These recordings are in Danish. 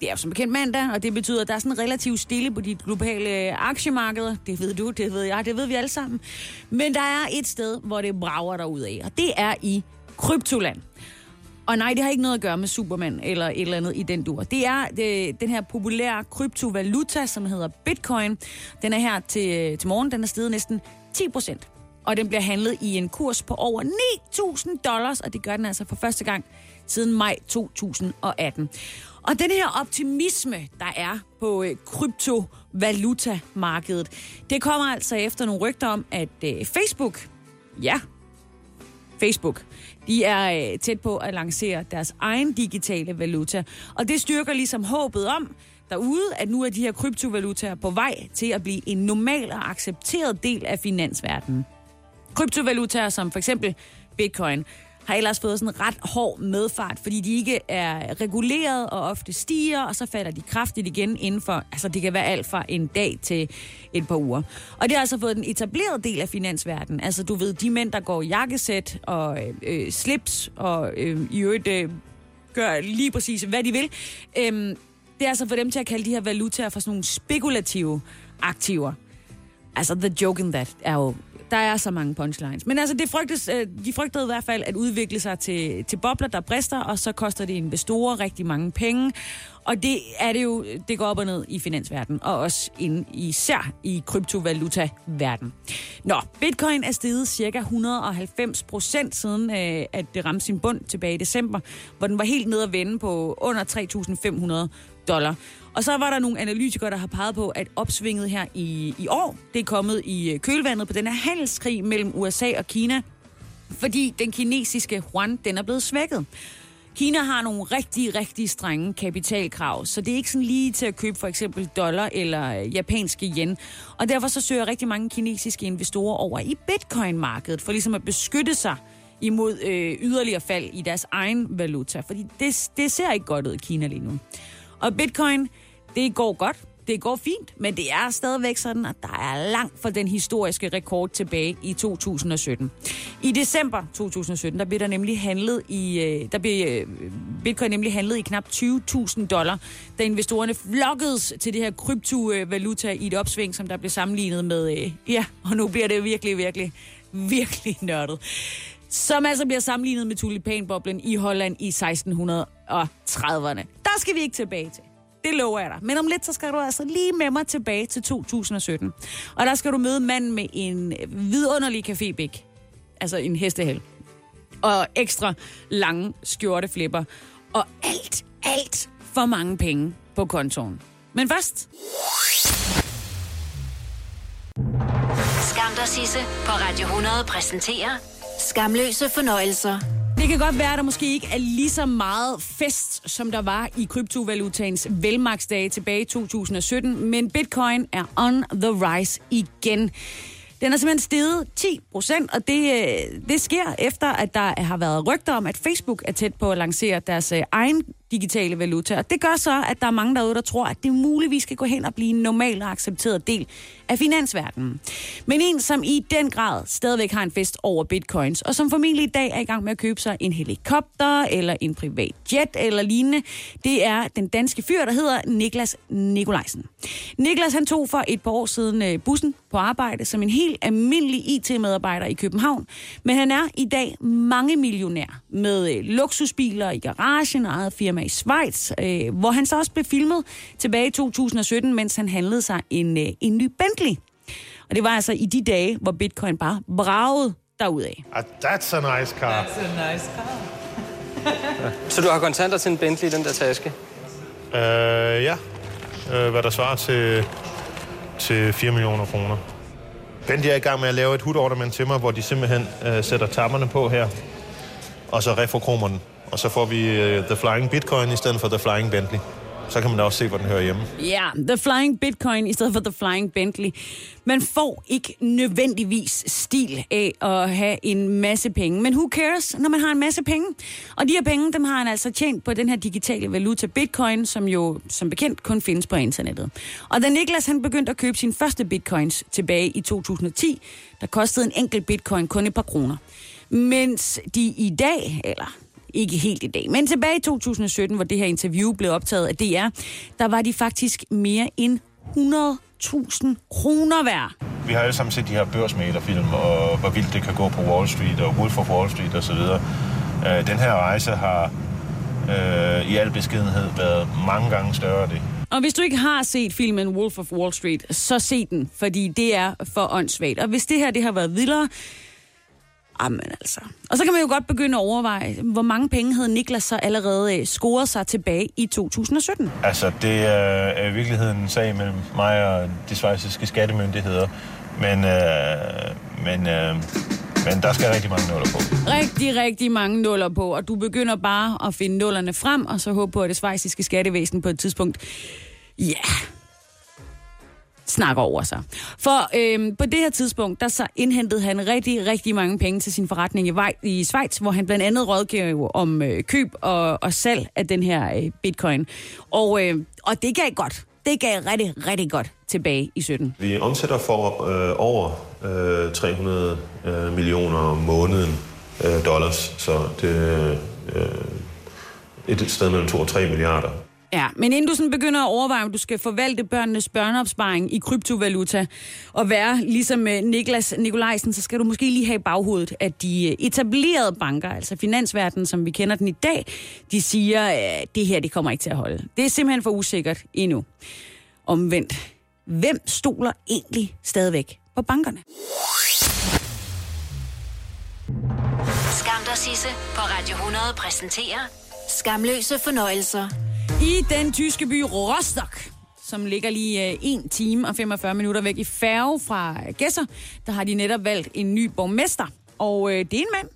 det er jo som bekendt mandag, og det betyder, at der er sådan relativt stille på de globale øh, aktiemarkeder. Det ved du, det ved jeg, det ved vi alle sammen. Men der er et sted, hvor det brager der af, og det er i kryptoland. Og nej, det har ikke noget at gøre med Superman eller et eller andet i den dur. Det er det, den her populære kryptovaluta, som hedder Bitcoin. Den er her til, øh, til morgen, den er steget næsten 10 procent. Og den bliver handlet i en kurs på over 9.000 dollars, og det gør den altså for første gang siden maj 2018. Og den her optimisme, der er på øh, kryptovalutamarkedet, det kommer altså efter nogle rygter om, at øh, Facebook, ja, Facebook, de er øh, tæt på at lancere deres egen digitale valuta. Og det styrker ligesom håbet om, derude, at nu er de her kryptovalutaer på vej til at blive en normal og accepteret del af finansverdenen. Kryptovalutaer som for eksempel bitcoin har ellers fået sådan ret hård medfart, fordi de ikke er reguleret og ofte stiger, og så falder de kraftigt igen inden for, altså det kan være alt fra en dag til et par uger. Og det har altså fået den etablerede del af finansverdenen. Altså du ved, de mænd, der går jakkesæt og øh, øh, slips og øh, i øvrigt øh, gør lige præcis, hvad de vil. Øh, det er altså for dem til at kalde de her valutaer for sådan nogle spekulative aktiver. Altså, the joke in that er jo der er så mange punchlines. Men altså, det frygtes, øh, de frygtede i hvert fald at udvikle sig til, til bobler, der brister, og så koster det investorer rigtig mange penge. Og det er det jo, det går op og ned i finansverdenen, og også ind, især i kryptovaluta-verden. Nå, bitcoin er steget cirka 190 procent siden, øh, at det ramte sin bund tilbage i december, hvor den var helt nede at vende på under 3.500 dollar. Og så var der nogle analytikere, der har peget på, at opsvinget her i, i år, det er kommet i øh, kølvandet på den her handelskrig mellem USA og Kina, fordi den kinesiske yuan, den er blevet svækket. Kina har nogle rigtig, rigtig strenge kapitalkrav, så det er ikke sådan lige til at købe for eksempel dollar eller øh, japanske yen. Og derfor så søger rigtig mange kinesiske investorer over i bitcoin-markedet, for ligesom at beskytte sig imod øh, yderligere fald i deres egen valuta, fordi det, det ser ikke godt ud i Kina lige nu. Og bitcoin, det går godt, det går fint, men det er stadigvæk sådan, at der er langt fra den historiske rekord tilbage i 2017. I december 2017, der blev der nemlig handlet i, øh, der blev øh, bitcoin nemlig handlet i knap 20.000 dollar, da investorerne flokkedes til det her kryptovaluta i et opsving, som der blev sammenlignet med, øh, ja, og nu bliver det virkelig, virkelig, virkelig nørdet som altså bliver sammenlignet med tulipanboblen i Holland i 1630'erne. Der skal vi ikke tilbage til. Det lover jeg dig. Men om lidt, så skal du altså lige med mig tilbage til 2017. Og der skal du møde manden med en vidunderlig cafébæk. Altså en hestehæl. Og ekstra lange skjorteflipper. Og alt, alt for mange penge på kontoen. Men først... Skam dig, Sisse på Radio 100 præsenterer Skamløse fornøjelser. Det kan godt være, at der måske ikke er lige så meget fest, som der var i kryptovalutaens velmaksdage tilbage i 2017, men bitcoin er on the rise igen. Den er simpelthen steget 10 procent, og det, øh, det sker efter, at der har været rygter om, at Facebook er tæt på at lancere deres øh, egen digitale valuta. Og det gør så, at der er mange derude, der tror, at det muligvis skal gå hen og blive en normal og accepteret del af finansverdenen. Men en, som i den grad stadigvæk har en fest over bitcoins, og som formentlig i dag er i gang med at købe sig en helikopter, eller en privat jet, eller lignende, det er den danske fyr, der hedder Niklas Nikolajsen. Niklas han tog for et par år siden øh, bussen på arbejde som en helt almindelig IT-medarbejder i København, men han er i dag mange millionær med øh, luksusbiler i garagen og eget firma i Schweiz, øh, hvor han så også blev filmet tilbage i 2017, mens han handlede sig en, øh, en ny Bentley. Og det var altså i de dage, hvor bitcoin bare bragede derudad. Uh, that's a nice car. That's a nice car. Så du har kontanter til en Bentley i den der taske? Uh, ja, uh, hvad der svarer til, til 4 millioner kroner. Bentley er i gang med at lave et hudornament til mig, hvor de simpelthen uh, sætter tammerne på her, og så reforkromer den. Og så får vi uh, The Flying Bitcoin i stedet for The Flying Bentley. så kan man også se, hvor den hører hjemme. Ja, The Flying Bitcoin i stedet for The Flying Bentley. Man får ikke nødvendigvis stil af at have en masse penge. Men who cares, når man har en masse penge? Og de her penge, dem har han altså tjent på den her digitale valuta Bitcoin, som jo som bekendt kun findes på internettet. Og da Niklas han begyndte at købe sine første bitcoins tilbage i 2010, der kostede en enkelt bitcoin kun et par kroner. Mens de i dag, eller ikke helt i dag, men tilbage i 2017, hvor det her interview blev optaget af DR, der var de faktisk mere end 100.000 kroner værd. Vi har alle sammen set de her børsmælerfilm, og hvor vildt det kan gå på Wall Street, og Wolf of Wall Street osv. Øh, den her rejse har øh, i al beskedenhed været mange gange større det. Og hvis du ikke har set filmen Wolf of Wall Street, så se den, fordi det er for åndssvagt. Og hvis det her det har været vildere, Jamen altså. Og så kan man jo godt begynde at overveje, hvor mange penge havde Niklas så allerede øh, scoret sig tilbage i 2017? Altså, det er i virkeligheden en sag mellem mig og de svejsiske skattemyndigheder. Men, øh, men, øh, men der skal rigtig mange nuller på. Rigtig, rigtig mange nuller på, og du begynder bare at finde nullerne frem, og så håbe på, at det svejsiske skattevæsen på et tidspunkt, ja, yeah, snakker over sig. For øhm, på det her tidspunkt, der så indhentede han rigtig, rigtig mange penge til sin forretning i, Vej, i Schweiz, hvor han blandt andet rådgav om øh, køb og, og salg af den her øh, bitcoin. Og, øh, og det gav godt. Det gav rigtig, rigtig godt tilbage i 17. Vi omsætter for øh, over øh, 300 øh, millioner om måneden øh, dollars, så det er øh, et sted mellem 2 og 3 milliarder. Ja, men inden du sådan begynder at overveje, om du skal forvalte børnenes børneopsparing i kryptovaluta og være ligesom øh, Niklas Nikolajsen, så skal du måske lige have i baghovedet, at de øh, etablerede banker, altså finansverdenen, som vi kender den i dag, de siger, at det her det kommer ikke til at holde. Det er simpelthen for usikkert endnu. Omvendt, hvem stoler egentlig stadigvæk på bankerne? Skam dig, Sisse, på Radio 100 præsenterer Skamløse fornøjelser. I den tyske by Rostock, som ligger lige øh, 1 time og 45 minutter væk i færge fra Gæsser, der har de netop valgt en ny borgmester. Og øh, det er en mand.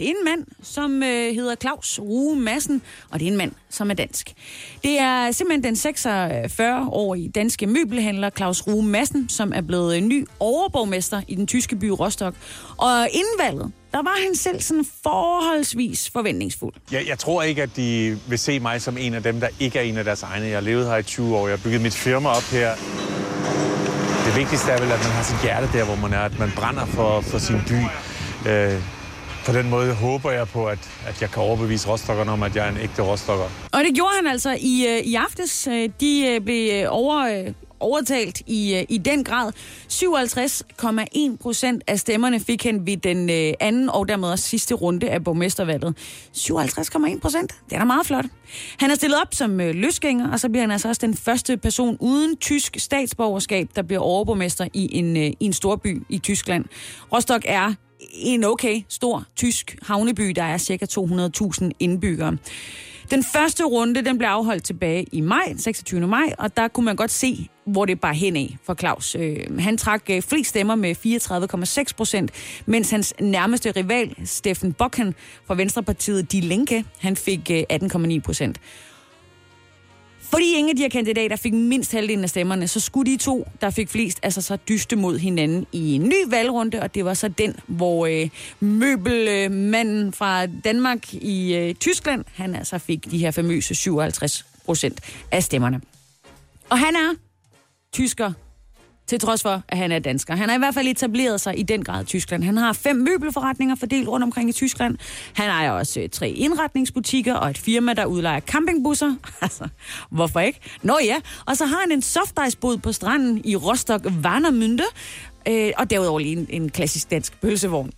Det er en mand, som øh, hedder Claus Rue Madsen, og det er en mand, som er dansk. Det er simpelthen den 46-årige danske møbelhandler Claus Rue Madsen, som er blevet ny overborgmester i den tyske by Rostock. Og inden valget, der var han selv sådan forholdsvis forventningsfuld. Jeg, jeg tror ikke, at de vil se mig som en af dem, der ikke er en af deres egne. Jeg har levet her i 20 år. Jeg har bygget mit firma op her. Det vigtigste er vel, at man har sit hjerte der, hvor man er. At man brænder for, for sin by. Øh, på den måde håber jeg på, at, at jeg kan overbevise rostokkerne om, at jeg er en ægte rostokker. Og det gjorde han altså i, øh, i aftes. Øh, de øh, blev over, overtalt i, i den grad. 57,1 procent af stemmerne fik han ved den anden og dermed også sidste runde af borgmestervalget. 57,1 procent. Det er da meget flot. Han er stillet op som løsgænger, og så bliver han altså også den første person uden tysk statsborgerskab, der bliver overborgmester i en, i en storby i Tyskland. Rostock er en okay stor tysk havneby, der er cirka 200.000 indbyggere. Den første runde, den blev afholdt tilbage i maj, 26. maj, og der kunne man godt se, hvor det bare hen af for Claus. Øh, han trak øh, flest stemmer med 34,6 procent, mens hans nærmeste rival, Steffen Bocken fra Venstrepartiet Die Linke, han fik øh, 18,9 procent. Fordi ingen af de her kandidater fik mindst halvdelen af stemmerne, så skulle de to, der fik flest, altså så dyste mod hinanden i en ny valgrunde, og det var så den, hvor øh, møbelmanden fra Danmark i øh, Tyskland, han altså fik de her famøse 57 procent af stemmerne. Og han er tysker, til trods for, at han er dansker. Han har i hvert fald etableret sig i den grad i Tyskland. Han har fem møbelforretninger fordelt rundt omkring i Tyskland. Han ejer også øh, tre indretningsbutikker og et firma, der udlejer campingbusser. Altså, hvorfor ikke? Nå ja, og så har han en softicebod på stranden i Rostock Warnemünde, øh, og derudover lige en, en klassisk dansk pølsevogn.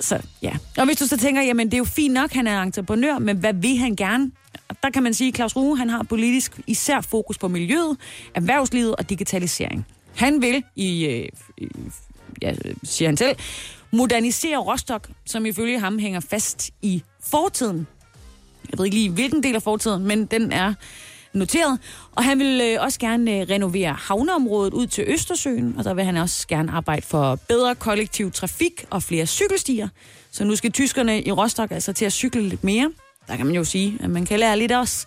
Så ja. Og hvis du så tænker, jamen det er jo fint nok, han er entreprenør, men hvad vil han gerne? Der kan man sige, at Claus Rue, han har politisk især fokus på miljøet, erhvervslivet og digitalisering. Han vil, i, øh, ja, siger han selv, modernisere Rostock, som ifølge ham hænger fast i fortiden. Jeg ved ikke lige, hvilken del af fortiden, men den er noteret. Og han vil øh, også gerne øh, renovere havneområdet ud til Østersøen, og der vil han også gerne arbejde for bedre kollektiv trafik og flere cykelstier. Så nu skal tyskerne i Rostock altså til at cykle lidt mere. Der kan man jo sige, at man kan lære lidt også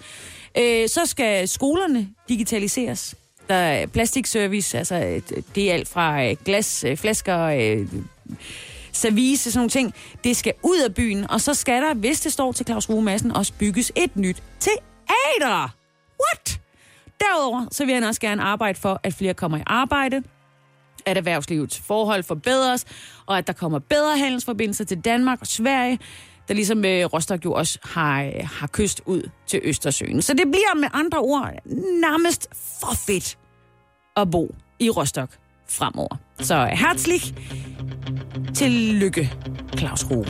Øh, så skal skolerne digitaliseres. Der plastikservice, altså øh, det er alt fra øh, glas, øh, flasker, service, sådan nogle ting. Det skal ud af byen, og så skal der, hvis det står til Claus Rue Madsen, også bygges et nyt teater. What? Derudover så vil han også gerne arbejde for, at flere kommer i arbejde, at erhvervslivets forhold forbedres, og at der kommer bedre handelsforbindelser til Danmark og Sverige, der ligesom øh, Rostock jo også har, øh, har kyst ud til Østersøen. Så det bliver med andre ord nærmest for fedt at bo i Rostock fremover. Så herzlich tillykke, Claus Rue.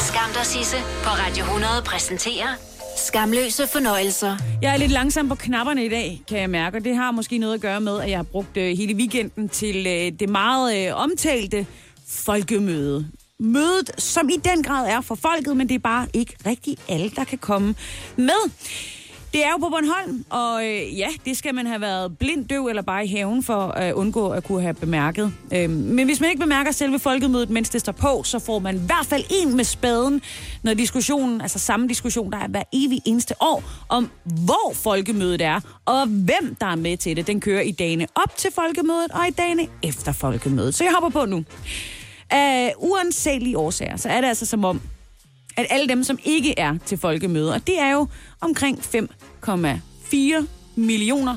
Skam dig, Sisse på Radio 100 præsenterer Skamløse fornøjelser. Jeg er lidt langsom på knapperne i dag, kan jeg mærke, og det har måske noget at gøre med, at jeg har brugt øh, hele weekenden til øh, det meget øh, omtalte folkemøde. Mødet, som i den grad er for folket, men det er bare ikke rigtig alle, der kan komme med. Det er jo på Bornholm, og øh, ja, det skal man have været blind, døv eller bare i haven for at undgå at kunne have bemærket. Øh, men hvis man ikke bemærker selve folkemødet, mens det står på, så får man i hvert fald en med spaden, når diskussionen, altså samme diskussion, der er hver evig eneste år, om hvor folkemødet er, og hvem der er med til det. Den kører i dagene op til folkemødet, og i dagene efter folkemødet. Så jeg hopper på nu. Af uansagelige årsager, så er det altså som om, at alle dem, som ikke er til folkemøder, og det er jo omkring 4,4 millioner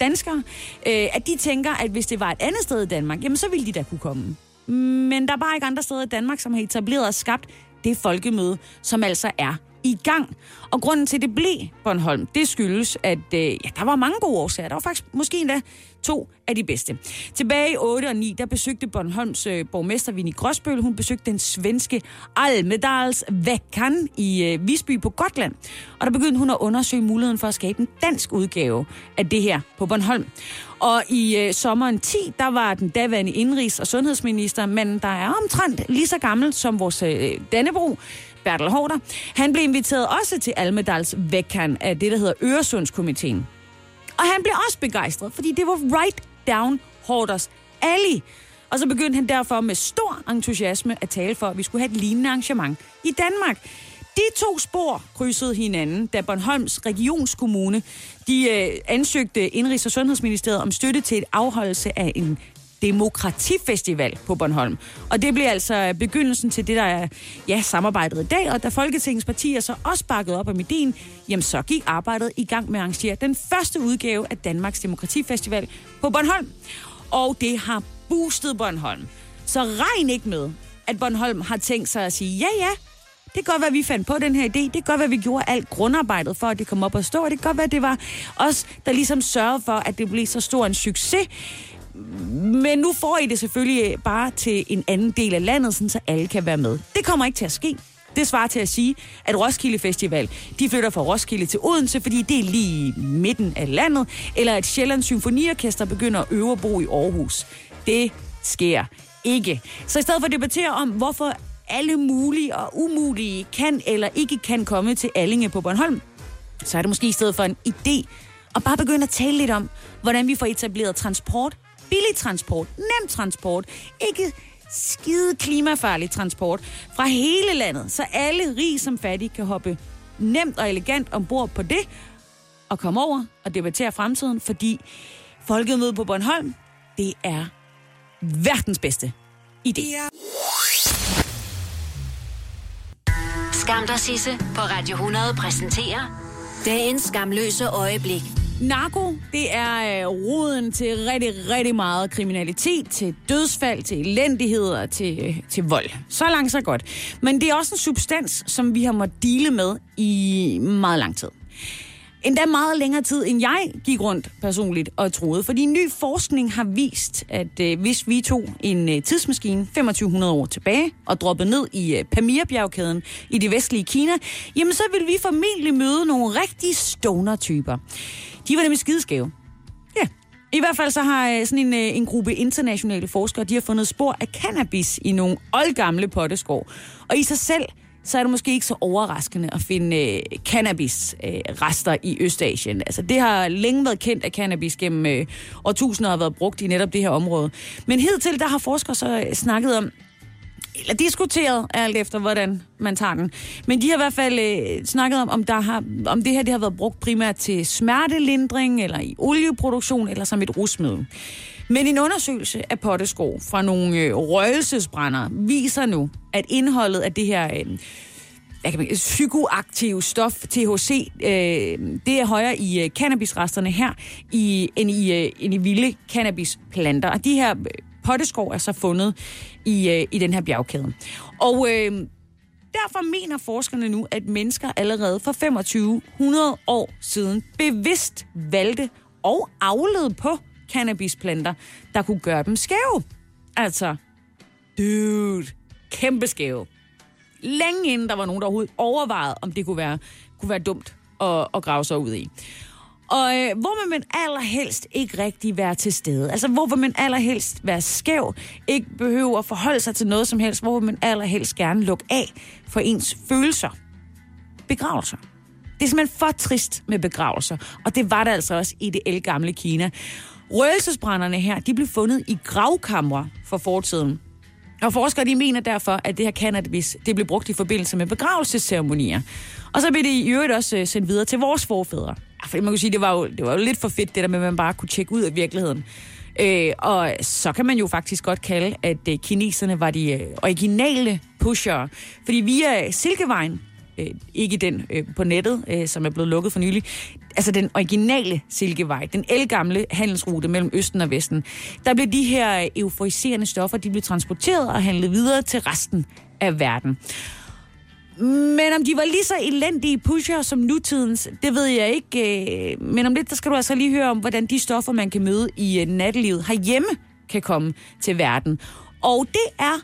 danskere, øh, at de tænker, at hvis det var et andet sted i Danmark, jamen så ville de da kunne komme. Men der er bare ikke andre steder i Danmark, som har etableret og skabt det folkemøde, som altså er i gang. Og grunden til, at det blev Bornholm, det skyldes, at øh, ja, der var mange gode årsager. Der var faktisk måske endda to af de bedste. Tilbage i 8 og 9, der besøgte Bornholms øh, borgmester Vinnie Gråsbøl. Hun besøgte den svenske Almedalsveckan i øh, Visby på Gotland. Og der begyndte hun at undersøge muligheden for at skabe en dansk udgave af det her på Bornholm. Og i øh, sommeren 10, der var den daværende indrigs- og sundhedsminister, men der er omtrent lige så gammel som vores øh, Dannebro, Bertel Hårder. Han blev inviteret også til Almedalsveckan af det, der hedder Øresundskomiteen. Og han blev også begejstret, fordi det var right down Hårders alley. Og så begyndte han derfor med stor entusiasme at tale for, at vi skulle have et lignende arrangement i Danmark. De to spor krydsede hinanden, da Bornholms regionskommune de øh, ansøgte Indrigs- og Sundhedsministeriet om støtte til et afholdelse af en demokratifestival på Bornholm. Og det bliver altså begyndelsen til det, der er ja, samarbejdet i dag. Og da Folketingets partier så også bakkede op om ideen, jamen så gik arbejdet i gang med at arrangere den første udgave af Danmarks Demokratifestival på Bornholm. Og det har boostet Bornholm. Så regn ikke med, at Bornholm har tænkt sig at sige, ja ja, det kan godt være, at vi fandt på den her idé. Det kan godt være, at vi gjorde alt grundarbejdet for, at det kom op og stå. Og det kan godt være, at det var os, der ligesom sørgede for, at det blev så stor en succes. Men nu får I det selvfølgelig øh, bare til en anden del af landet, sådan så alle kan være med. Det kommer ikke til at ske. Det svarer til at sige, at Roskilde Festival, de flytter fra Roskilde til Odense, fordi det er lige i midten af landet, eller at Sjællands Symfoniorkester begynder at øve at bo i Aarhus. Det sker ikke. Så i stedet for at debattere om, hvorfor alle mulige og umulige kan eller ikke kan komme til Allinge på Bornholm, så er det måske i stedet for en idé at bare begynde at tale lidt om, hvordan vi får etableret transport, billig transport, nem transport, ikke skide klimafarlig transport fra hele landet, så alle rig som fattige kan hoppe nemt og elegant ombord på det og komme over og debattere fremtiden, fordi folkemødet på Bornholm, det er verdens bedste idé. Skam dig, Sisse på Radio 100 præsenterer dagens skamløse øjeblik. Narko, det er øh, roden til rigtig, rigtig meget kriminalitet, til dødsfald, til elendighed og til, øh, til vold. Så langt, så godt. Men det er også en substans, som vi har måttet dele med i meget lang tid. Endda meget længere tid, end jeg gik rundt personligt og troede. Fordi ny forskning har vist, at øh, hvis vi tog en øh, tidsmaskine 2500 år tilbage og droppede ned i øh, i det vestlige Kina, jamen så ville vi formentlig møde nogle rigtige stoner-typer. De var nemlig skideskæve. Ja. I hvert fald så har øh, sådan en, øh, en gruppe internationale forskere, de har fundet spor af cannabis i nogle oldgamle potteskår. Og i sig selv, så er det måske ikke så overraskende at finde øh, cannabis-rester øh, i Østasien. Altså, det har længe været kendt, at cannabis gennem øh, årtusinder har været brugt i netop det her område. Men hidtil, der har forskere så øh, snakket om, eller diskuteret, alt efter hvordan man tager den. Men de har i hvert fald øh, snakket om, om, der har, om det her det har været brugt primært til smertelindring, eller i olieproduktion, eller som et rusmiddel. Men en undersøgelse af pottesko fra nogle øh, røgelsesbrændere viser nu, at indholdet af det her øh, hvad kan man, psykoaktive stof, THC, øh, det er højere i øh, cannabisresterne her i, end, i, øh, end i vilde cannabisplanter. Og de her potteskår potteskov er så fundet i, øh, i den her bjergkæde. Og øh, derfor mener forskerne nu, at mennesker allerede for 2500 år siden bevidst valgte og aflede på cannabisplanter, der kunne gøre dem skæve. Altså, dude, kæmpe skæve. Længe inden der var nogen, der overhovedet overvejede, om det kunne være, kunne være dumt at, at grave sig ud i. Og øh, hvor vil man allerhelst ikke rigtig være til stede? Altså, hvor vil man allerhelst være skæv? Ikke behøve at forholde sig til noget som helst? Hvor vil man allerhelst gerne lukke af for ens følelser? Begravelser. Det er simpelthen for trist med begravelser. Og det var det altså også i det elgamle Kina. Røgelsesbrænderne her, de blev fundet i gravkamre for fortiden. Og forskere de mener derfor, at det her cannabis det blev brugt i forbindelse med begravelsesceremonier. Og så blev det i øvrigt også øh, sendt videre til vores forfædre for man kan sige, det var, jo, det var jo lidt for fedt, det der med, at man bare kunne tjekke ud af virkeligheden. Øh, og så kan man jo faktisk godt kalde, at øh, kineserne var de øh, originale pushere. Fordi via øh, Silkevejen, øh, ikke den øh, på nettet, øh, som er blevet lukket for nylig, altså den originale Silkevej, den elgamle handelsrute mellem Østen og Vesten, der blev de her øh, euforiserende stoffer, de blev transporteret og handlet videre til resten af verden. Men om de var lige så elendige pusher som nutidens, det ved jeg ikke. Øh, men om lidt, der skal du altså lige høre om, hvordan de stoffer, man kan møde i øh, nattelivet herhjemme, kan komme til verden. Og det er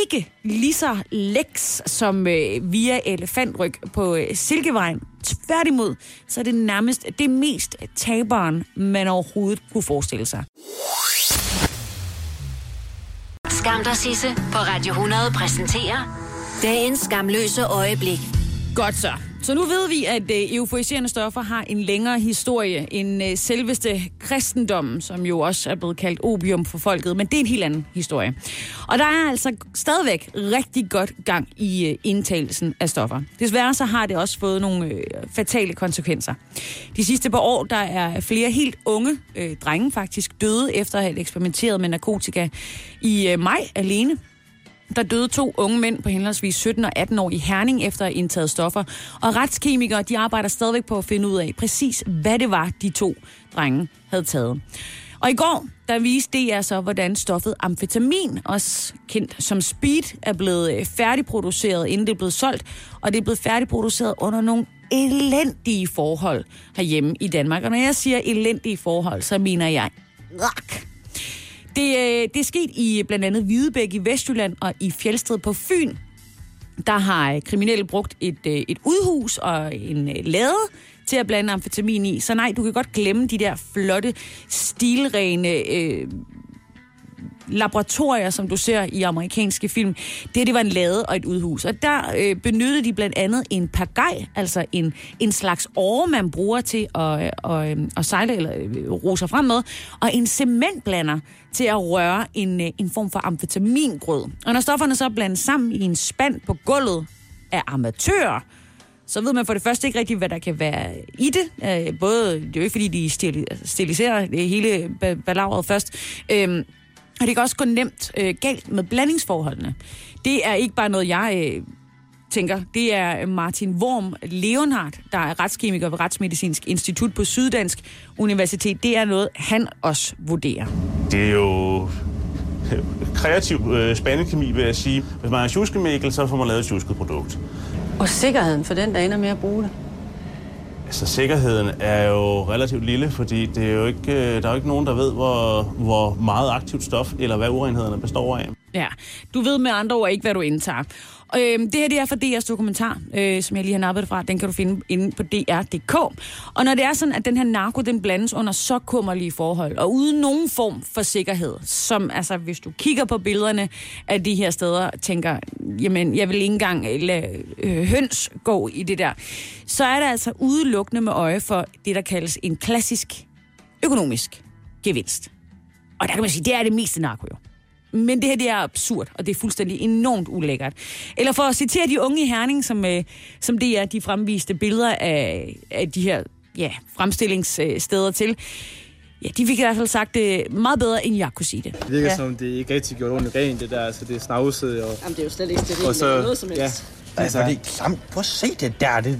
ikke lige så leks som øh, via elefantryg på øh, Silkevejen. Tværtimod, så er det nærmest det mest taberen, man overhovedet kunne forestille sig. Skam dig, Sisse, på Radio 100 præsenterer dagens skamløse øjeblik. Godt så. Så nu ved vi, at øh, euforiserende stoffer har en længere historie end øh, selveste kristendommen, som jo også er blevet kaldt opium for folket, men det er en helt anden historie. Og der er altså stadigvæk rigtig godt gang i øh, indtagelsen af stoffer. Desværre så har det også fået nogle øh, fatale konsekvenser. De sidste par år, der er flere helt unge øh, drenge faktisk døde efter at have eksperimenteret med narkotika. I øh, maj alene der døde to unge mænd på henholdsvis 17 og 18 år i Herning efter at have indtaget stoffer. Og retskemikere de arbejder stadigvæk på at finde ud af præcis, hvad det var, de to drenge havde taget. Og i går, der viste DR så, hvordan stoffet amfetamin, også kendt som speed, er blevet øh, færdigproduceret, inden det er blevet solgt. Og det er blevet færdigproduceret under nogle elendige forhold herhjemme i Danmark. Og når jeg siger elendige forhold, så mener jeg... Rak. Det, øh, det er sket i blandt andet Hvidebæk i Vestjylland og i Fjelsted på Fyn. Der har øh, kriminelle brugt et, øh, et udhus og en øh, lade til at blande amfetamin i. Så nej, du kan godt glemme de der flotte, stilrene øh, laboratorier, som du ser i amerikanske film. Det, det var en lade og et udhus. Og der øh, benyttede de blandt andet en pagaj, altså en, en slags åre, man bruger til at, øh, og, øh, at sejle eller øh, rose frem med, og en cementblander til at røre en, øh, en form for amfetamingrød. Og når stofferne så blandes sammen i en spand på gulvet af amatører, så ved man for det første ikke rigtigt, hvad der kan være i det. Øh, både, det er jo ikke fordi, de stiliserer det hele balavret først. Øh, og det kan også gå nemt øh, galt med blandingsforholdene. Det er ikke bare noget, jeg øh, tænker. Det er Martin Worm Leonhardt, der er retskemiker ved Retsmedicinsk Institut på Syddansk Universitet. Det er noget, han også vurderer. Det er jo kreativ øh, spandekemi, vil jeg sige. Hvis man er tjuskemikkel, så får man lavet et tjusket produkt. Og sikkerheden for den, der ender med at bruge det? Altså, sikkerheden er jo relativt lille, fordi det er jo ikke, øh, der er jo ikke nogen, der ved, hvor, hvor meget aktivt stof eller hvad urenhederne består af. Ja, du ved med andre ord ikke, hvad du indtager. Og, øh, det her det er fra DR's dokumentar, øh, som jeg lige har nappet fra. Den kan du finde inde på dr.dk. Og når det er sådan, at den her narko, den blandes under så kummerlige forhold, og uden nogen form for sikkerhed, som altså, hvis du kigger på billederne af de her steder, tænker, jamen, jeg vil ikke engang øh, lade øh, høns gå i det der, så er det altså udelukkende med øje for det, der kaldes en klassisk økonomisk gevinst. Og der kan man sige, det er det meste narko jo. Men det her, det er absurd, og det er fuldstændig enormt ulækkert. Eller for at citere de unge i Herning, som, øh, som det er, de fremviste billeder af, af de her ja, fremstillingssteder til. Ja, de fik i hvert fald sagt det meget bedre, end jeg kunne sige det. Det virker ja. som, det ikke rigtig gjort ordentligt rent, det der. Altså, det er snavset. Og... Jamen, det er jo slet ikke det, så- noget som ja. helst. Altså, det er klamt. Prøv at se det der. Det,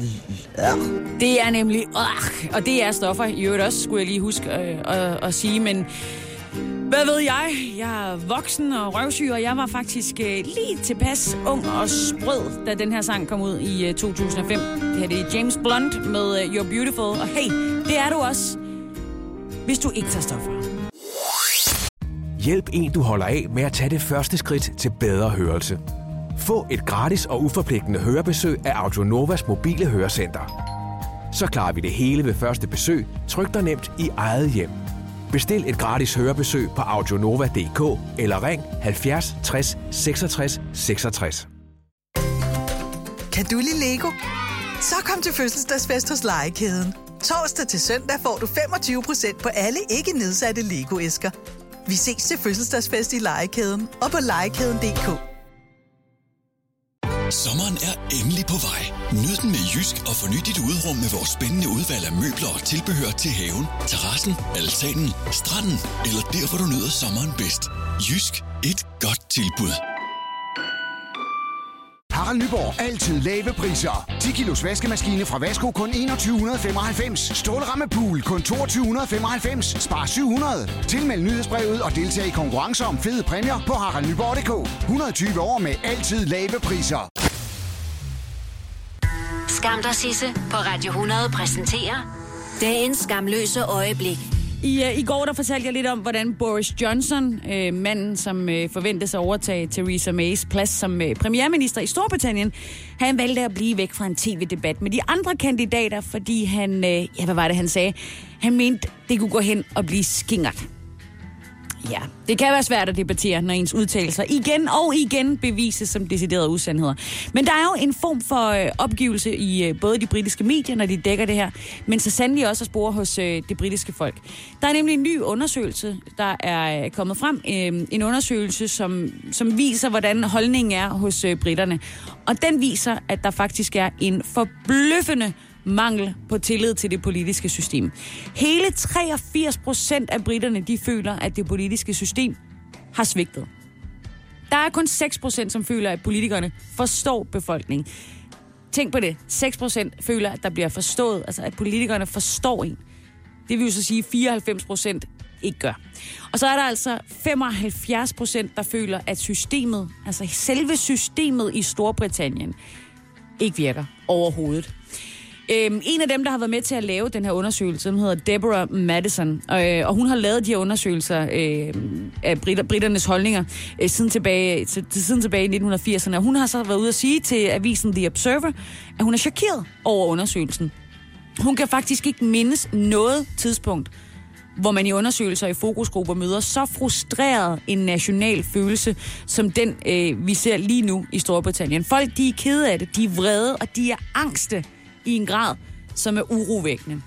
ja. Det er nemlig... Øh, og det er stoffer i øvrigt også, skulle jeg lige huske øh, at, at sige. Men hvad ved jeg? Jeg er voksen og røvsyg, og jeg var faktisk øh, lige tilpas ung og sprød, da den her sang kom ud i øh, 2005. Det her det er James Blunt med øh, You're Beautiful. Og hey, det er du også, hvis du ikke tager stoffer. Hjælp en, du holder af med at tage det første skridt til bedre hørelse. Få et gratis og uforpligtende hørebesøg af Audionovas mobile hørecenter. Så klarer vi det hele ved første besøg, tryk dig nemt i eget hjem. Bestil et gratis hørebesøg på audionova.dk eller ring 70 60 66 66. Kan du lide Lego? Så kom til fødselsdagsfest hos Legekæden. Torsdag til søndag får du 25% på alle ikke nedsatte Lego-æsker. Vi ses til fødselsdagsfest i Legekæden og på legekæden.dk. Sommeren er endelig på vej. Nyd den med Jysk og forny dit udrum med vores spændende udvalg af møbler og tilbehør til haven, terrassen, altanen, stranden eller der, hvor du nyder sommeren bedst. Jysk. Et godt tilbud. Harald Nyborg. Altid lave priser. 10 kilos vaskemaskine fra Vasko kun 2195. Stålramme pool kun 2295. Spar 700. Tilmeld nyhedsbrevet og deltag i konkurrencer om fede præmier på haraldnyborg.dk. 120 år med altid lave priser. Skam dig, Sisse på Radio 100 præsenterer dagens skamløse øjeblik. I, uh, I går der fortalte jeg lidt om, hvordan Boris Johnson, øh, manden som øh, forventes at overtage Theresa Mays plads som øh, premierminister i Storbritannien, han valgte at blive væk fra en tv-debat med de andre kandidater, fordi han, øh, ja hvad var det han sagde, han mente det kunne gå hen og blive skingert. Ja, det kan være svært at debattere, når ens udtalelser igen og igen bevises som deciderede usandheder. Men der er jo en form for øh, opgivelse i øh, både de britiske medier, når de dækker det her, men så sandelig også at spore hos øh, det britiske folk. Der er nemlig en ny undersøgelse, der er øh, kommet frem. Øh, en undersøgelse, som, som viser, hvordan holdningen er hos øh, britterne. Og den viser, at der faktisk er en forbløffende mangel på tillid til det politiske system. Hele 83 procent af britterne, de føler, at det politiske system har svigtet. Der er kun 6 procent, som føler, at politikerne forstår befolkningen. Tænk på det. 6 procent føler, at der bliver forstået, altså at politikerne forstår en. Det vil jo så sige, at 94 procent ikke gør. Og så er der altså 75 procent, der føler, at systemet, altså selve systemet i Storbritannien, ikke virker overhovedet. Øhm, en af dem, der har været med til at lave den her undersøgelse, hun hedder Deborah Madison, og, øh, og hun har lavet de her undersøgelser øh, af britter, britternes holdninger øh, siden, tilbage, til, siden tilbage i 1980'erne. Og hun har så været ude at sige til avisen The Observer, at hun er chokeret over undersøgelsen. Hun kan faktisk ikke mindes noget tidspunkt, hvor man i undersøgelser i fokusgrupper møder så frustreret en national følelse, som den, øh, vi ser lige nu i Storbritannien. Folk, de er kede af det, de er vrede, og de er angste i en grad, som er urovækkende.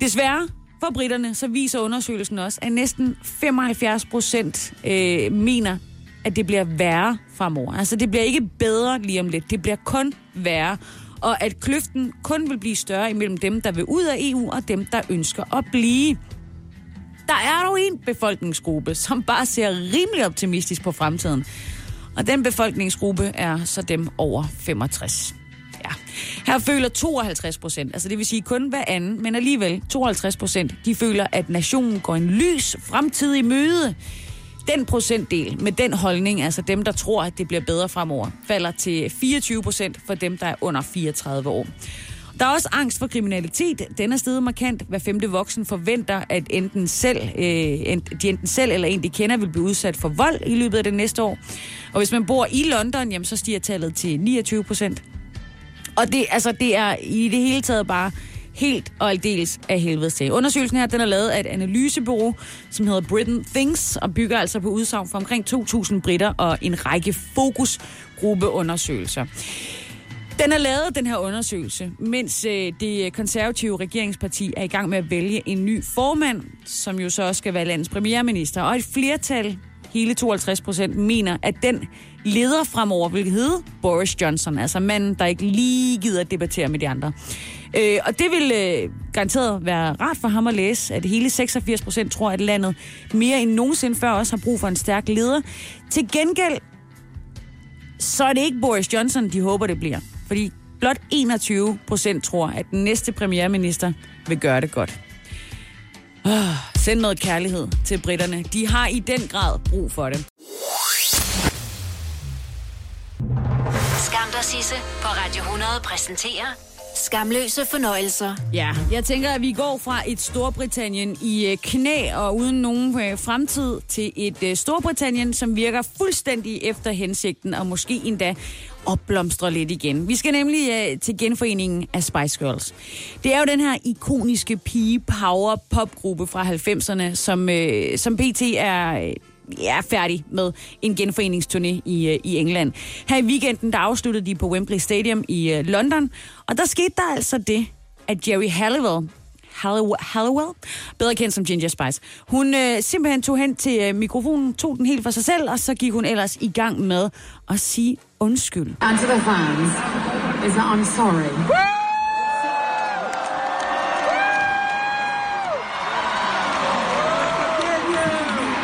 Desværre for britterne, så viser undersøgelsen også, at næsten 75 procent øh, mener, at det bliver værre fremover. Altså, det bliver ikke bedre lige om lidt. Det bliver kun værre. Og at kløften kun vil blive større imellem dem, der vil ud af EU, og dem, der ønsker at blive. Der er dog en befolkningsgruppe, som bare ser rimelig optimistisk på fremtiden. Og den befolkningsgruppe er så dem over 65. Her føler 52 procent, altså det vil sige kun hver anden, men alligevel 52 procent, de føler, at nationen går en lys fremtid i møde. Den procentdel med den holdning, altså dem, der tror, at det bliver bedre fremover, falder til 24 procent for dem, der er under 34 år. Der er også angst for kriminalitet. Den er steget markant. Hver femte voksen forventer, at enten selv, øh, de enten selv eller en, de kender, vil blive udsat for vold i løbet af det næste år. Og hvis man bor i London, jamen, så stiger tallet til 29 procent. Og det, altså, det er i det hele taget bare helt og aldeles af helvede til. Undersøgelsen her, den er lavet af et analysebureau, som hedder Britain Things, og bygger altså på udsagn fra omkring 2.000 britter og en række fokusgruppeundersøgelser. Den er lavet, den her undersøgelse, mens øh, det konservative regeringsparti er i gang med at vælge en ny formand, som jo så også skal være landets premierminister. Og et flertal hele 52 procent, mener, at den leder fremover vil hedde Boris Johnson, altså manden, der ikke lige gider at debattere med de andre. Øh, og det vil øh, garanteret være rart for ham at læse, at hele 86 procent tror, at landet mere end nogensinde før også har brug for en stærk leder. Til gengæld, så er det ikke Boris Johnson, de håber, det bliver. Fordi blot 21 procent tror, at den næste premierminister vil gøre det godt. Oh, send noget kærlighed til britterne. De har i den grad brug for det. Skam dig, Sisse, på Radio 100 præsenterer Skamløse fornøjelser. Ja, jeg tænker, at vi går fra et Storbritannien i øh, knæ og uden nogen øh, fremtid til et øh, Storbritannien, som virker fuldstændig efter hensigten og måske endda opblomstrer lidt igen. Vi skal nemlig øh, til genforeningen af Spice Girls. Det er jo den her ikoniske pige power popgruppe fra 90'erne, som, øh, som PT er Øh, er færdig med en genforeningsturné i, øh, i England. Her i weekenden, der afsluttede de på Wembley Stadium i uh, London, og der skete der altså det, at Jerry Halliwell, Halliwell bedre kendt som Ginger Spice. Hun øh, simpelthen tog hen til øh, mikrofonen, tog den helt for sig selv, og så gik hun ellers i gang med at sige undskyld. And to the fans, is that I'm sorry.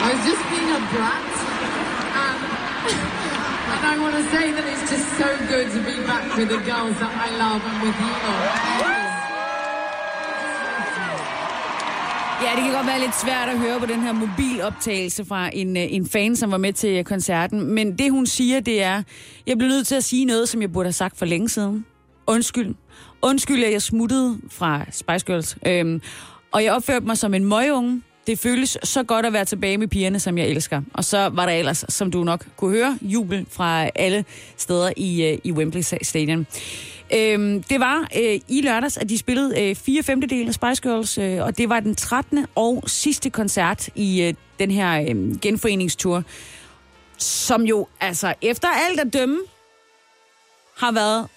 I was just being a brat. And, and I want to say that it's just so good to be back with the girls that I love and with you all. Ja, det kan godt være lidt svært at høre på den her mobiloptagelse fra en, øh, en fan, som var med til øh, koncerten. Men det, hun siger, det er, jeg blev nødt til at sige noget, som jeg burde have sagt for længe siden. Undskyld. Undskyld, at jeg smuttede fra Spice Girls. Øhm, og jeg opførte mig som en møgunge. Det føles så godt at være tilbage med pigerne, som jeg elsker. Og så var der ellers, som du nok kunne høre, jubel fra alle steder i, øh, i Wembley Stadium. Øhm, det var øh, i lørdags, at de spillede øh, fire femtedele af Spice Girls, øh, og det var den 13. og sidste koncert i øh, den her øh, genforeningstur, som jo altså efter alt at dømme har været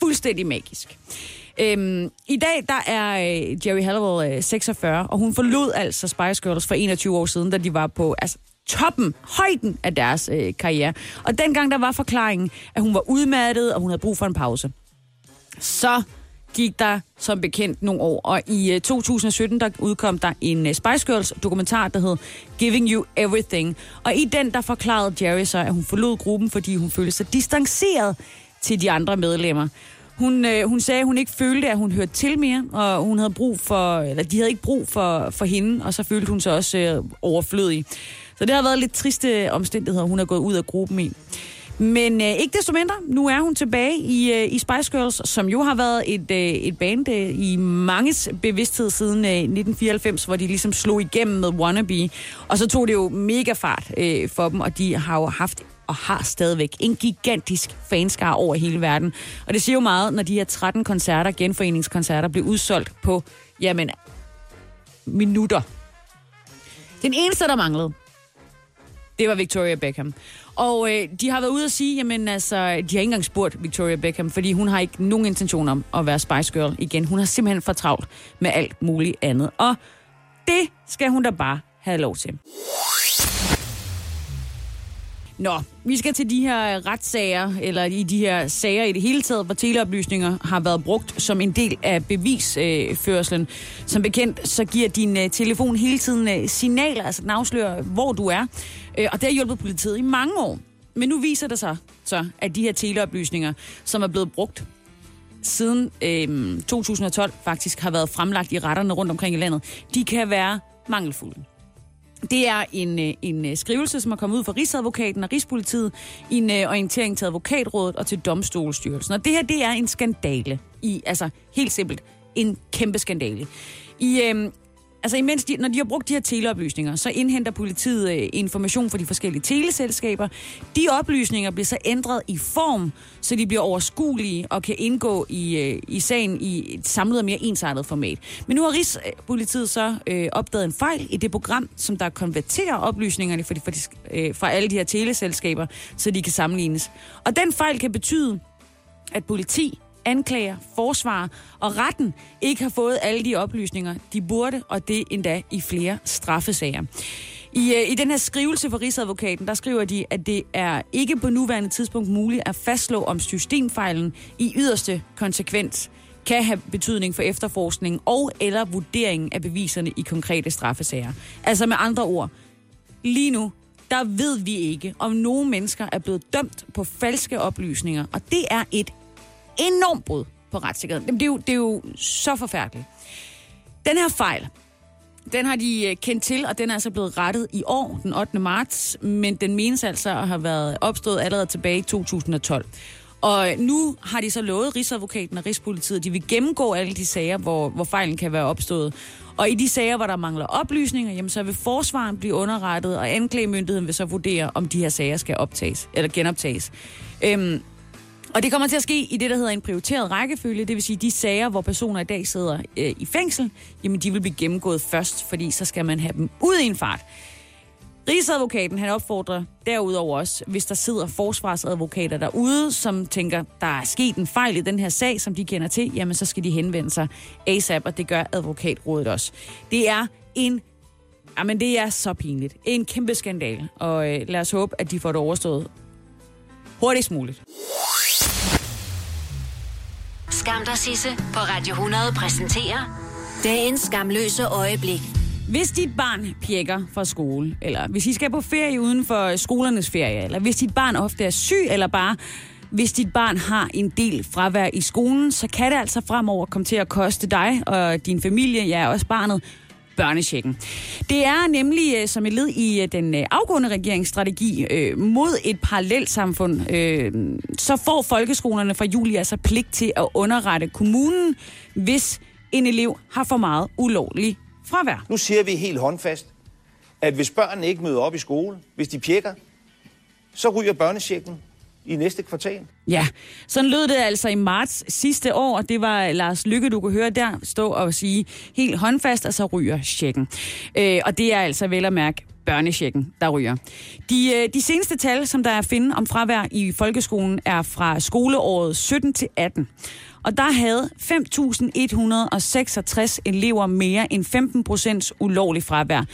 fuldstændig magisk. Øhm, I dag der er øh, Jerry Halliwell øh, 46, og hun forlod altså Spice Girls for 21 år siden, da de var på altså, toppen, højden af deres øh, karriere. Og dengang der var forklaringen, at hun var udmattet, og hun havde brug for en pause. Så gik der som bekendt nogle år, og i øh, 2017 der udkom der en øh, Spice Girls dokumentar, der hed Giving You Everything. Og i den der forklarede Jerry så, at hun forlod gruppen, fordi hun følte sig distanceret til de andre medlemmer. Hun, øh, hun sagde, at hun ikke følte, at hun hørte til mere, og hun havde brug for, eller de havde ikke brug for, for hende, og så følte hun sig også øh, overflødig. Så det har været lidt triste omstændigheder, hun er gået ud af gruppen i. Men øh, ikke desto mindre, nu er hun tilbage i, øh, i Spice Girls, som jo har været et, øh, et band øh, i manges bevidsthed siden øh, 1994, hvor de ligesom slog igennem med Wannabe. Og så tog det jo mega fart øh, for dem, og de har jo haft og har stadigvæk en gigantisk fanskar over hele verden. Og det siger jo meget, når de her 13 koncerter, genforeningskoncerter, bliver udsolgt på, jamen, minutter. Den eneste, der manglede, det var Victoria Beckham. Og øh, de har været ude at sige, jamen altså, de har ikke engang spurgt Victoria Beckham, fordi hun har ikke nogen intention om at være Spice Girl igen. Hun har simpelthen for travlt med alt muligt andet. Og det skal hun da bare have lov til. Nå, vi skal til de her retssager, eller i de her sager i det hele taget, hvor teleoplysninger har været brugt som en del af bevisførselen. Som bekendt, så giver din øh, telefon hele tiden øh, signaler, altså den afslører, hvor du er. Øh, og det har hjulpet politiet i mange år. Men nu viser det sig så, at de her teleoplysninger, som er blevet brugt siden øh, 2012 faktisk har været fremlagt i retterne rundt omkring i landet, de kan være mangelfulde. Det er en, øh, en øh, skrivelse, som er kommet ud fra Rigsadvokaten og Rigspolitiet i en øh, orientering til Advokatrådet og til Domstolsstyrelsen. Og det her, det er en skandale. I, altså, helt simpelt. En kæmpe skandale. I, øh, Altså imens de, når de har brugt de her teleoplysninger, så indhenter politiet øh, information fra de forskellige teleselskaber. De oplysninger bliver så ændret i form, så de bliver overskuelige og kan indgå i, øh, i sagen i et samlet og mere ensartet format. Men nu har Rigspolitiet så øh, opdaget en fejl i det program, som der konverterer oplysningerne fra, de, fra, de, øh, fra alle de her teleselskaber, så de kan sammenlignes. Og den fejl kan betyde, at politi, anklager, forsvar og retten ikke har fået alle de oplysninger, de burde, og det endda i flere straffesager. I, øh, I den her skrivelse fra Rigsadvokaten, der skriver de, at det er ikke på nuværende tidspunkt muligt at fastslå, om systemfejlen i yderste konsekvens kan have betydning for efterforskningen og eller vurderingen af beviserne i konkrete straffesager. Altså med andre ord, lige nu, der ved vi ikke, om nogen mennesker er blevet dømt på falske oplysninger, og det er et enormt brud på retssikkerheden. Jamen, Det er jo, det er jo så forfærdeligt. Den her fejl, den har de øh, kendt til, og den er altså blevet rettet i år, den 8. marts, men den menes altså at have været opstået allerede tilbage i 2012. Og øh, nu har de så lovet Rigsadvokaten og Rigspolitiet, at de vil gennemgå alle de sager, hvor, hvor fejlen kan være opstået. Og i de sager, hvor der mangler oplysninger, jamen, så vil forsvaren blive underrettet, og anklagemyndigheden vil så vurdere, om de her sager skal optages eller genoptages. Øhm, og det kommer til at ske i det, der hedder en prioriteret rækkefølge, det vil sige de sager, hvor personer i dag sidder øh, i fængsel, jamen de vil blive gennemgået først, fordi så skal man have dem ud i en fart. Rigsadvokaten han opfordrer derudover også, hvis der sidder forsvarsadvokater derude, som tænker, der er sket en fejl i den her sag, som de kender til, jamen så skal de henvende sig ASAP, og det gør advokatrådet også. Det er en Jamen, det er så pinligt. En kæmpe skandal, og øh, lad os håbe, at de får det overstået hurtigst muligt. Skam dig, Sisse på Radio 100 præsenterer dagens skamløse øjeblik. Hvis dit barn pjekker fra skole, eller hvis I skal på ferie uden for skolernes ferie, eller hvis dit barn ofte er syg, eller bare hvis dit barn har en del fravær i skolen, så kan det altså fremover komme til at koste dig og din familie, ja også barnet, børnechecken. Det er nemlig øh, som et led i øh, den øh, afgående regeringsstrategi øh, mod et parallelt samfund, øh, så får folkeskolerne fra juli altså pligt til at underrette kommunen, hvis en elev har for meget ulovlig fravær. Nu siger vi helt håndfast, at hvis børnene ikke møder op i skole, hvis de pjekker, så ryger børnechecken i næste kvartal. Ja, sådan lød det altså i marts sidste år, og det var Lars Lykke, du kunne høre der, stå og sige helt håndfast, og så ryger checken. Øh, og det er altså vel at mærke børnechecken, der ryger. De, øh, de seneste tal, som der er at finde om fravær i folkeskolen, er fra skoleåret 17 til 18. Og der havde 5.166 elever mere end 15 procents ulovlig fravær.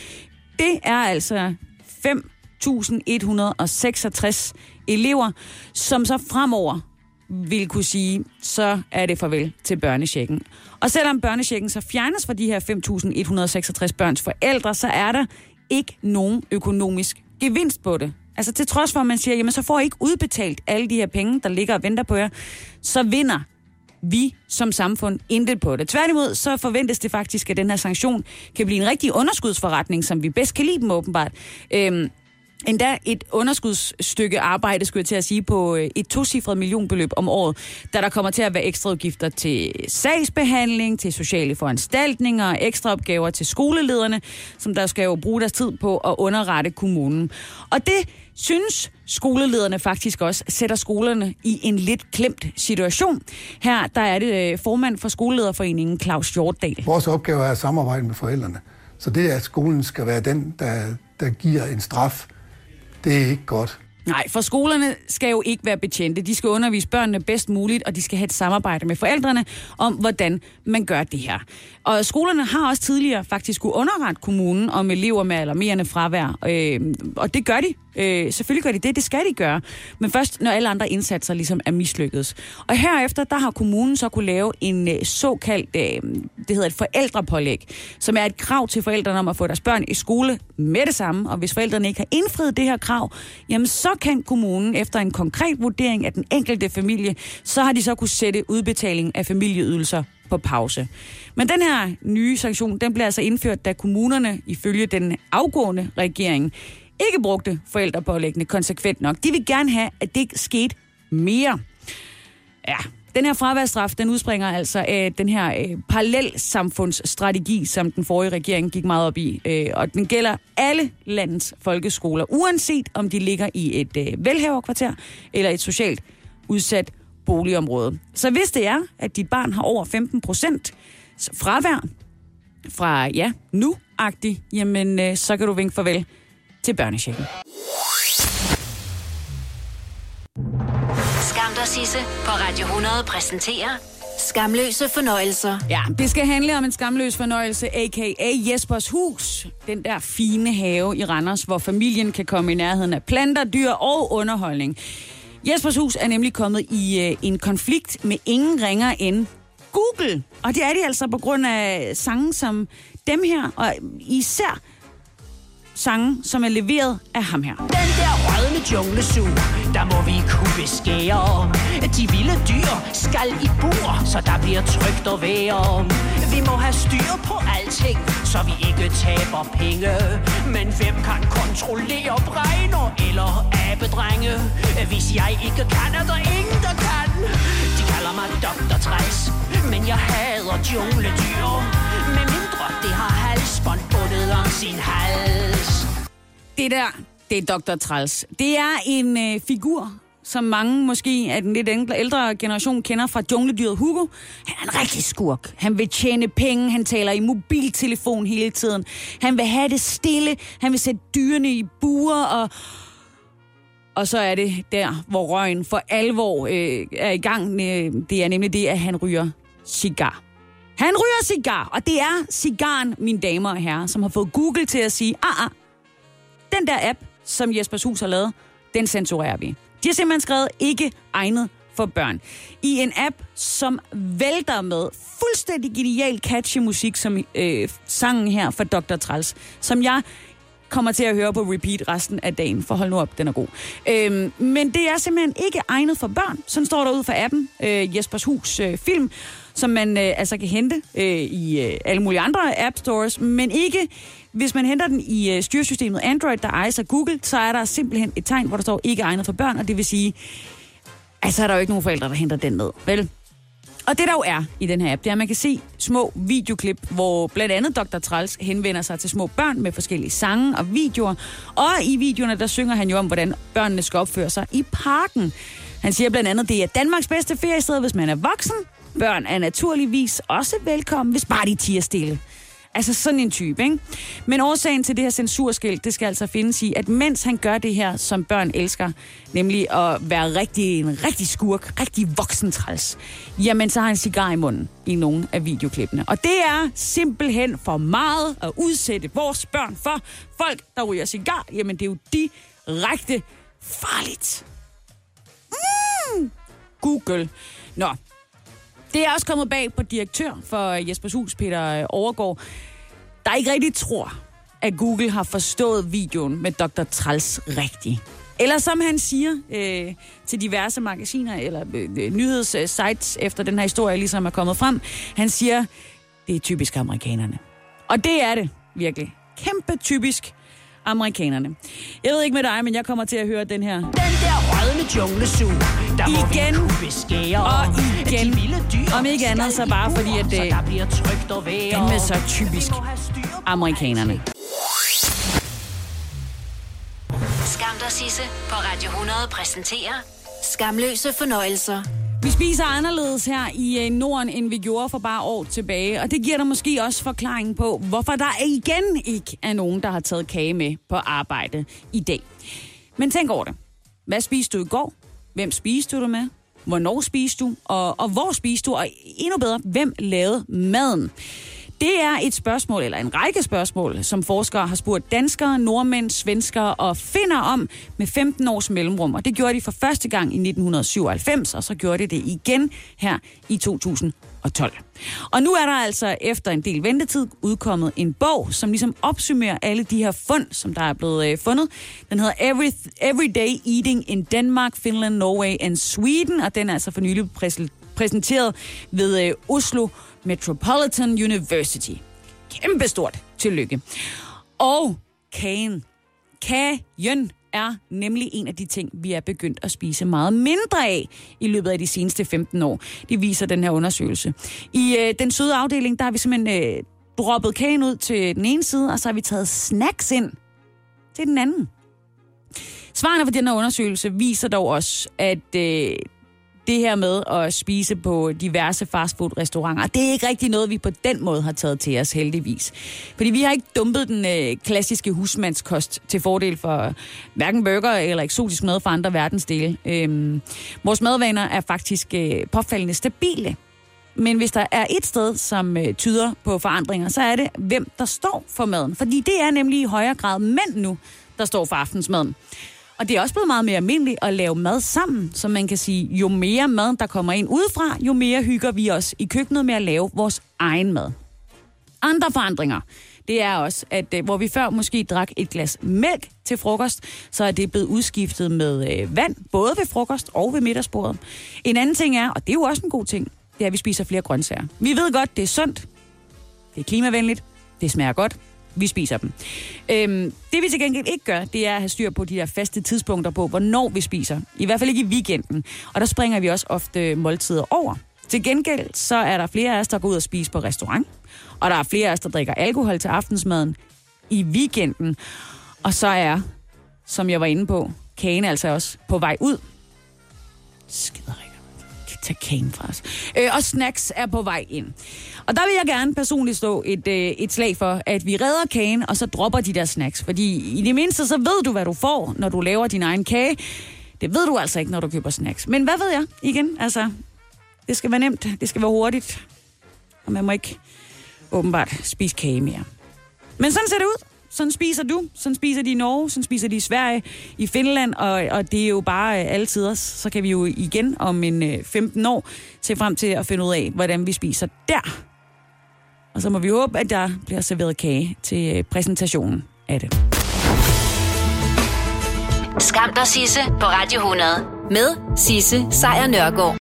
Det er altså 5 1166 elever, som så fremover vil kunne sige, så er det farvel til børnechecken. Og selvom børnechecken så fjernes fra de her 5.166 børns forældre, så er der ikke nogen økonomisk gevinst på det. Altså til trods for, at man siger, jamen så får I ikke udbetalt alle de her penge, der ligger og venter på jer, så vinder vi som samfund intet på det. Tværtimod så forventes det faktisk, at den her sanktion kan blive en rigtig underskudsforretning, som vi bedst kan lide dem åbenbart. Øhm, Endda et underskudsstykke arbejde, skulle jeg til at sige, på øh, et tocifret millionbeløb om året, da der kommer til at være ekstra udgifter til sagsbehandling, til sociale foranstaltninger, ekstra opgaver til skolelederne, som der skal jo bruge deres tid på at underrette kommunen. Og det synes skolelederne faktisk også sætter skolerne i en lidt klemt situation. Her der er det øh, formand for skolelederforeningen Claus Hjortdal. Vores opgave er at samarbejde med forældrene. Så det, at skolen skal være den, der, der giver en straf, det er ikke godt. Nej, for skolerne skal jo ikke være betjente. De skal undervise børnene bedst muligt, og de skal have et samarbejde med forældrene om, hvordan man gør det her. Og skolerne har også tidligere faktisk kunne underrette kommunen om elever med alarmerende fravær. Øh, og det gør de. Øh, selvfølgelig gør de det, det skal de gøre. Men først, når alle andre indsatser ligesom er mislykkedes. Og herefter, der har kommunen så kunne lave en øh, såkaldt, øh, det hedder et forældrepålæg, som er et krav til forældrene om at få deres børn i skole med det samme. Og hvis forældrene ikke har indfriet det her krav, jamen så kan kommunen efter en konkret vurdering af den enkelte familie, så har de så kunne sætte udbetaling af familieydelser på pause. Men den her nye sanktion, den blev altså indført, da kommunerne ifølge den afgående regering ikke brugte forældrepålæggende konsekvent nok. De vil gerne have, at det skete mere. Ja, den her fraværsstraf, den udspringer altså af den her øh, parallelsamfundsstrategi, som den forrige regering gik meget op i. Øh, og den gælder alle landets folkeskoler, uanset om de ligger i et øh, velhaverkvarter eller et socialt udsat boligområde. Så hvis det er, at dit barn har over 15 procent fravær fra, ja, nu-agtigt, jamen øh, så kan du vinke farvel til børnechecken. Skam dig, Sisse på Radio 100 præsenterer Skamløse fornøjelser. Ja, det skal handle om en skamløs fornøjelse, a.k.a. Jespers hus. Den der fine have i Randers, hvor familien kan komme i nærheden af planter, dyr og underholdning. Jespers hus er nemlig kommet i øh, en konflikt med ingen ringer end Google. Og det er de altså på grund af sange som dem her, og især sange, som er leveret af ham her. Den der rødne junglesu, der må vi kunne beskære. De vilde dyr skal i bur, så der bliver trygt og være. Vi må have styr på alting, så vi ikke taber penge. Men hvem kan kontrollere bregner eller abedrenge? Hvis jeg ikke kan, er der ingen, der kan. De kalder mig Dr. Træs, men jeg hader jungledyr. Det har halsbånd bundet om sin hals. Det der, det er Dr. Træls. Det er en øh, figur, som mange måske af den lidt ældre, generation kender fra jungledyret Hugo. Han er en rigtig skurk. Han vil tjene penge, han taler i mobiltelefon hele tiden. Han vil have det stille, han vil sætte dyrene i buer, og, og så er det der, hvor røgen for alvor øh, er i gang. Øh, det er nemlig det, at han ryger cigar. Han ryger cigar, og det er cigaren, mine damer og herrer, som har fået Google til at sige, ah, ah, den der app, som Jespers Hus har lavet, den censurerer vi. De har simpelthen skrevet ikke egnet for børn. I en app, som vælter med fuldstændig genial catchy musik, som øh, sangen her for Dr. Trals, som jeg kommer til at høre på repeat resten af dagen, for hold nu op, den er god. Øhm, men det er simpelthen ikke egnet for børn. Sådan står der ud for appen, øh, Jespers Hus øh, film, som man øh, altså kan hente øh, i øh, alle mulige andre app stores, men ikke hvis man henter den i øh, styresystemet Android, der ejes af Google, så er der simpelthen et tegn, hvor der står ikke egnet for børn, og det vil sige, altså er der jo ikke nogen forældre, der henter den ned, vel? Og det der jo er i den her app, det er, at man kan se små videoklip, hvor blandt andet Dr. Træls henvender sig til små børn med forskellige sange og videoer. Og i videoerne, der synger han jo om, hvordan børnene skal opføre sig i parken. Han siger blandt andet, at det er Danmarks bedste feriested, hvis man er voksen. Børn er naturligvis også velkommen, hvis bare de tiger stille. Altså sådan en type, ikke? Men årsagen til det her censurskilt, det skal altså findes i, at mens han gør det her, som børn elsker, nemlig at være rigtig, en rigtig skurk, rigtig voksen træls, jamen så har han cigar i munden i nogle af videoklippene. Og det er simpelthen for meget at udsætte vores børn for. Folk, der ryger cigar, jamen det er jo direkte farligt. Mm. Google. Nå, det er også kommet bag på direktør for øh, Jespers Hus, Peter øh, Overgaard, der ikke rigtig tror, at Google har forstået videoen med Dr. Trals rigtigt. Eller som han siger øh, til diverse magasiner eller øh, øh, nyhedssites, efter den her historie ligesom er kommet frem, han siger, det er typisk amerikanerne. Og det er det virkelig. Kæmpe typisk amerikanerne. Jeg ved ikke med dig, men jeg kommer til at høre den her. Den der rødne junglesu, der må Igen vi kunne beskære. og igen. De vilde dyr Om ikke andet, så bare fordi, at det der bliver trygt og være. den med så typisk amerikanerne. Skam dig, Sisse, på Radio 100 præsenterer Skamløse fornøjelser. Vi spiser anderledes her i øh, Norden, end vi gjorde for bare år tilbage. Og det giver dig måske også forklaring på, hvorfor der igen ikke er nogen, der har taget kage med på arbejde i dag. Men tænk over det. Hvad spiste du i går? Hvem spiste du det med? Hvornår spiste du? Og, og hvor spiste du? Og endnu bedre, hvem lavede maden? Det er et spørgsmål, eller en række spørgsmål, som forskere har spurgt danskere, nordmænd, svenskere og finder om med 15 års mellemrum. Og det gjorde de for første gang i 1997, og så gjorde de det igen her i 2012. Og nu er der altså efter en del ventetid udkommet en bog, som ligesom opsummerer alle de her fund, som der er blevet øh, fundet. Den hedder Every, Everyday Eating in Denmark, Finland, Norway and Sweden, og den er altså for nylig præs- præsenteret ved øh, Oslo Metropolitan University. Kæmpestort tillykke. Og kagen. Kagen er nemlig en af de ting, vi er begyndt at spise meget mindre af i løbet af de seneste 15 år. Det viser den her undersøgelse. I øh, den søde afdeling, der har vi simpelthen øh, droppet kagen ud til den ene side, og så har vi taget snacks ind til den anden. Svarene fra den her undersøgelse viser dog også, at øh, det her med at spise på diverse fastfood-restauranter, det er ikke rigtig noget, vi på den måde har taget til os heldigvis. Fordi vi har ikke dumpet den øh, klassiske husmandskost til fordel for hverken burger eller eksotisk mad fra andre verdensdele. Øhm, vores madvaner er faktisk øh, påfaldende stabile. Men hvis der er et sted, som øh, tyder på forandringer, så er det, hvem der står for maden. Fordi det er nemlig i højere grad mænd nu, der står for aftensmaden. Og det er også blevet meget mere almindeligt at lave mad sammen, så man kan sige, jo mere mad, der kommer ind udefra, jo mere hygger vi os i køkkenet med at lave vores egen mad. Andre forandringer, det er også, at øh, hvor vi før måske drak et glas mælk til frokost, så er det blevet udskiftet med øh, vand, både ved frokost og ved middagsbordet. En anden ting er, og det er jo også en god ting, det er, at vi spiser flere grøntsager. Vi ved godt, det er sundt, det er klimavenligt, det smager godt, vi spiser dem. Øhm, det vi til gengæld ikke gør, det er at have styr på de der faste tidspunkter på, hvornår vi spiser. I hvert fald ikke i weekenden. Og der springer vi også ofte måltider over. Til gengæld så er der flere af os, der går ud og spiser på restaurant. Og der er flere af os, der drikker alkohol til aftensmaden i weekenden. Og så er, som jeg var inde på, kagen altså også på vej ud. Skiderik tage kagen fra os. Øh, og snacks er på vej ind. Og der vil jeg gerne personligt stå et, øh, et slag for, at vi redder kagen, og så dropper de der snacks. Fordi i det mindste, så ved du, hvad du får, når du laver din egen kage. Det ved du altså ikke, når du køber snacks. Men hvad ved jeg? Igen, altså, det skal være nemt, det skal være hurtigt. Og man må ikke åbenbart spise kage mere. Men sådan ser det ud. Sådan spiser du, sådan spiser de i Norge, sådan spiser de i Sverige, i Finland, og, og det er jo bare øh, altid os. Så kan vi jo igen om en øh, 15 år se frem til at finde ud af, hvordan vi spiser der. Og så må vi håbe, at der bliver serveret kage til øh, præsentationen af det. Skam dig, Sisse, på Radio 100. Med Sisse Sejr Nørgaard.